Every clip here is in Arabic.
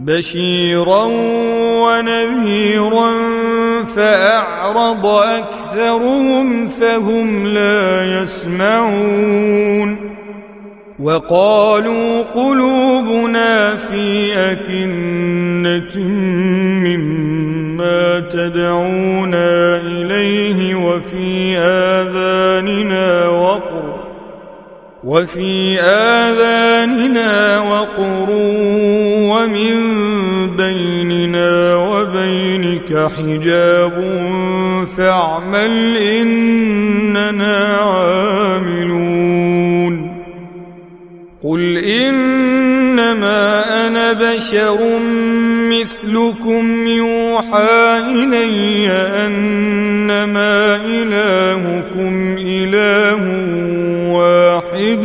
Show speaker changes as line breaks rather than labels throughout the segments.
بشيرا ونذيرا فأعرض أكثرهم فهم لا يسمعون وقالوا قلوبنا في أكنة مما تدعونا إليه وفي آذاننا وقر وفي آذاننا وقر ومن وبينك حجاب فاعمل إننا عاملون. قل إنما أنا بشر مثلكم يوحى إلي أنما إلهكم إله واحد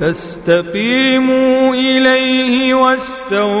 فاستقيموا إليه واستغفروه.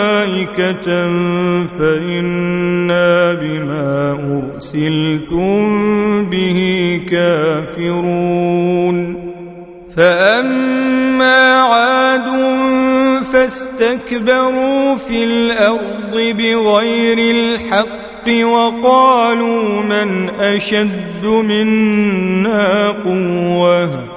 فإنا بما أرسلتم به كافرون فأما عاد فاستكبروا في الأرض بغير الحق وقالوا من أشد منا قوة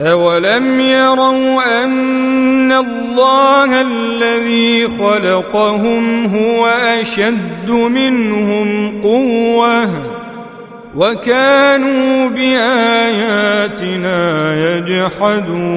أولم يروا أن الله الذي خلقهم هو أشد منهم قوةً وكانوا باياتنا يجحدون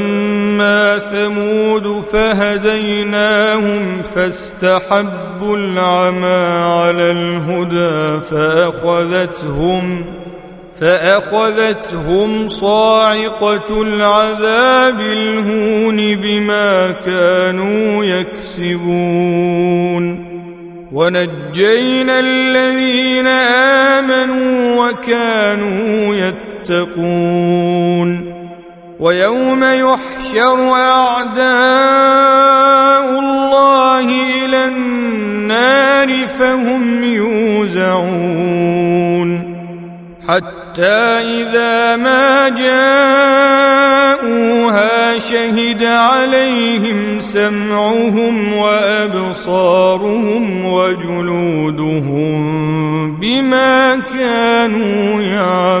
ثمود فهديناهم فاستحبوا العمى على الهدى فأخذتهم فأخذتهم صاعقة العذاب الهون بما كانوا يكسبون ونجينا الذين آمنوا وكانوا يتقون ويوم يحشر أعداء الله إلى النار فهم يوزعون حتى إذا ما جاءوها شهد عليهم سمعهم وأبصارهم وجلودهم بما كانوا يعملون.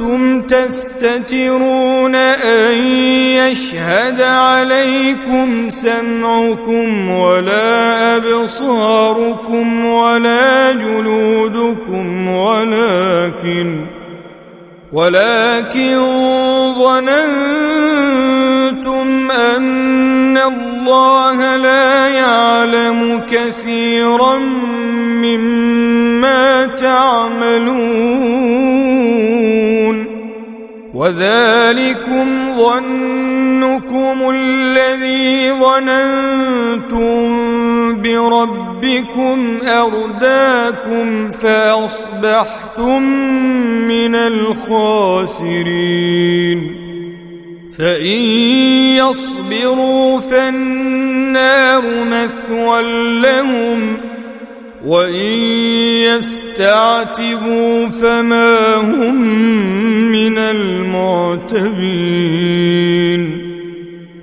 كنتم تستترون أن يشهد عليكم سمعكم ولا أبصاركم ولا جلودكم ولكن ولكن ظننتم أن الله لا يعلم كثيرا مما تعملون. وذلكم ظنكم الذي ظننتم بربكم أرداكم فأصبحتم من الخاسرين. فإن يصبروا فالنار مثوى لهم. وإن يستعتبوا فما هم من المعتبين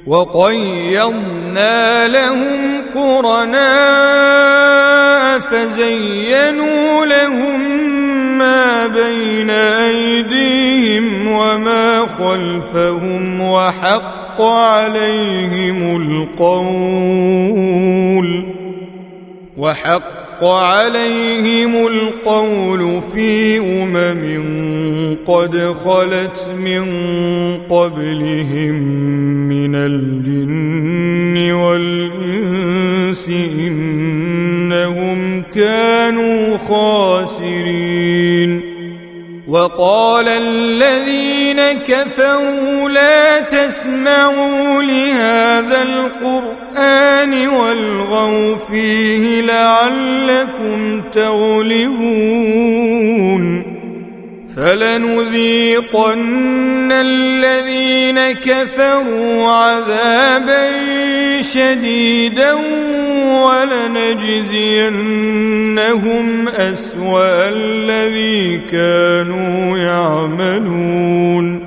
وقيضنا لهم قرناء فزينوا لهم ما بين أيديهم وما خلفهم وحق عليهم القول وحق عليهم القول في أمم قد خلت من قبلهم من الجن والإنس إنهم كانوا خاسرين وقال الذين كفروا لا تسمعوا لهذا القرآن والغوا فيه لعلكم تغلبون فلنذيقن الذين كفروا عذابا شديدا ولنجزينهم أسوأ الذي كانوا يعملون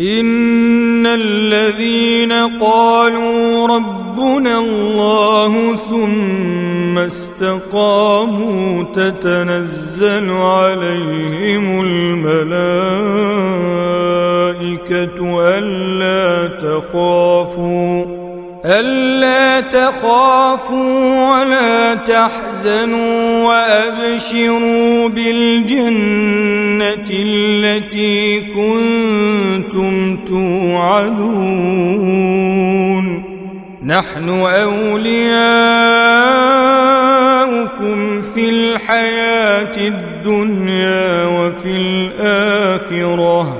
إن الذين قالوا ربنا الله ثم استقاموا تتنزل عليهم الملائكة ألا تخافوا ألا تخافوا ولا تحزنوا وأبشروا بالجنة التي كنتم توعدون. نحن أولياؤكم في الحياة الدنيا وفي الآخرة.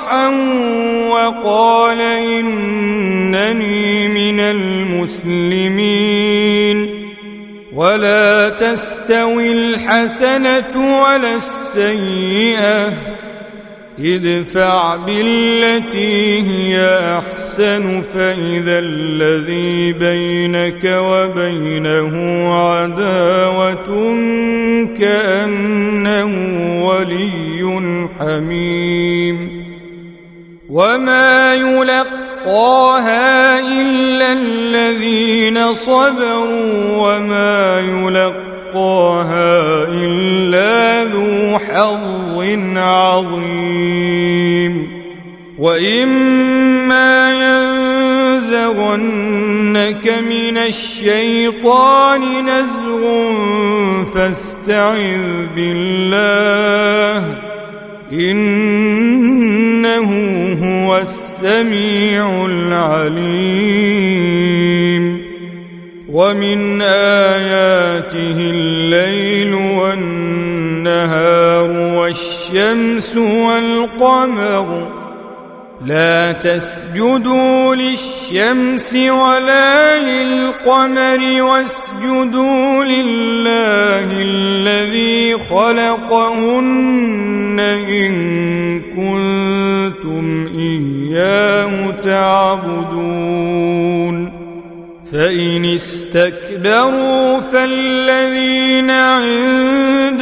وقال إنني من المسلمين. ولا تستوي الحسنة ولا السيئة. ادفع بالتي هي أحسن فإذا الذي بينك وبينه عداوة كأنه ولي حميم. وما يلقاها الا الذين صبروا وما يلقاها الا ذو حظ عظيم واما ينزغنك من الشيطان نزغ فاستعذ بالله إنه هو السميع العليم. ومن آياته الليل والنهار والشمس والقمر لا تسجدوا للشمس ولا للقمر واسجدوا لله الذي خلقهن إن كنتم إياه تعبدون. فإن استكبروا فالذين عند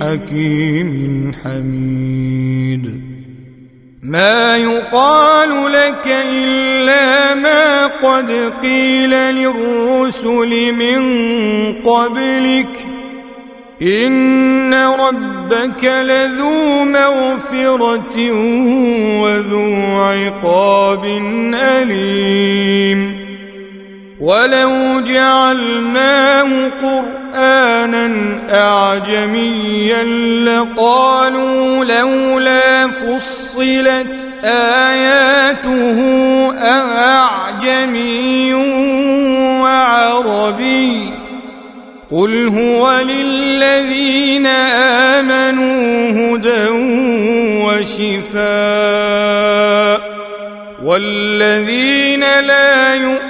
حكيم حميد. ما يقال لك إلا ما قد قيل للرسل من قبلك. إن ربك لذو مغفرة وذو عقاب أليم. ولو جعلناه قرآنا أعجميا لقالوا لولا فصلت آياته أعجمي وعربي. قل هو للذين آمنوا هدى وشفاء والذين لا يؤمنون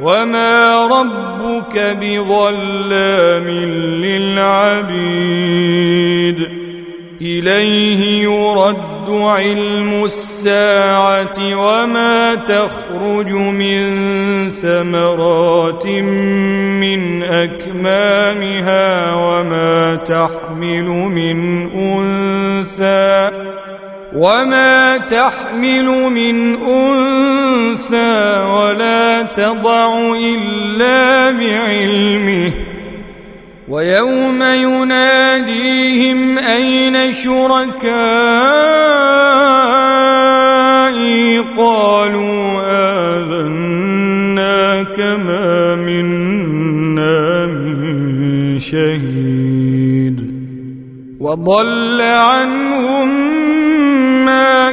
وما ربك بظلام للعبيد اليه يرد علم الساعة وما تخرج من ثمرات من اكمامها وما تحمل من انثى وما تحمل من انثى ولا تضع الا بعلمه ويوم يناديهم أين شركائي قالوا آذنا كما منا من شهيد وضل عنهم ما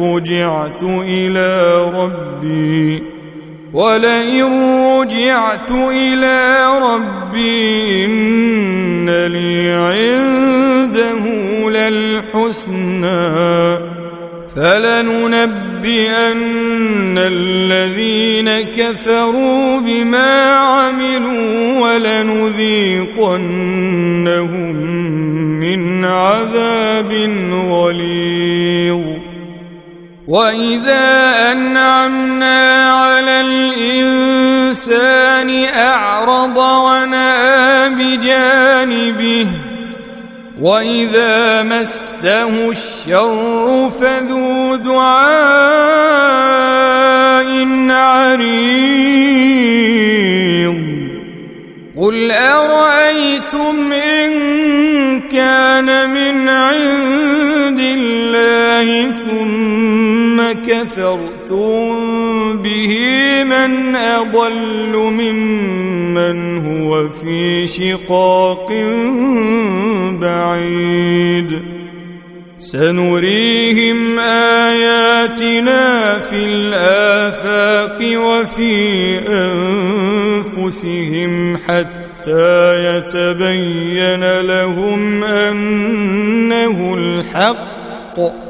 رجعت إلى ربي. ولئن رجعت إلى ربي إن لي عنده للحسنى. فلننبئن الذين كفروا بما عملوا ولنذيقنهم واذا انعمنا على الانسان اعرض وناى بجانبه واذا مسه الشر فذو دعاء عريض قل ارايتم ان كفرتم به من أضل ممن هو في شقاق بعيد. سنريهم آياتنا في الآفاق وفي أنفسهم حتى يتبين لهم أنه الحق.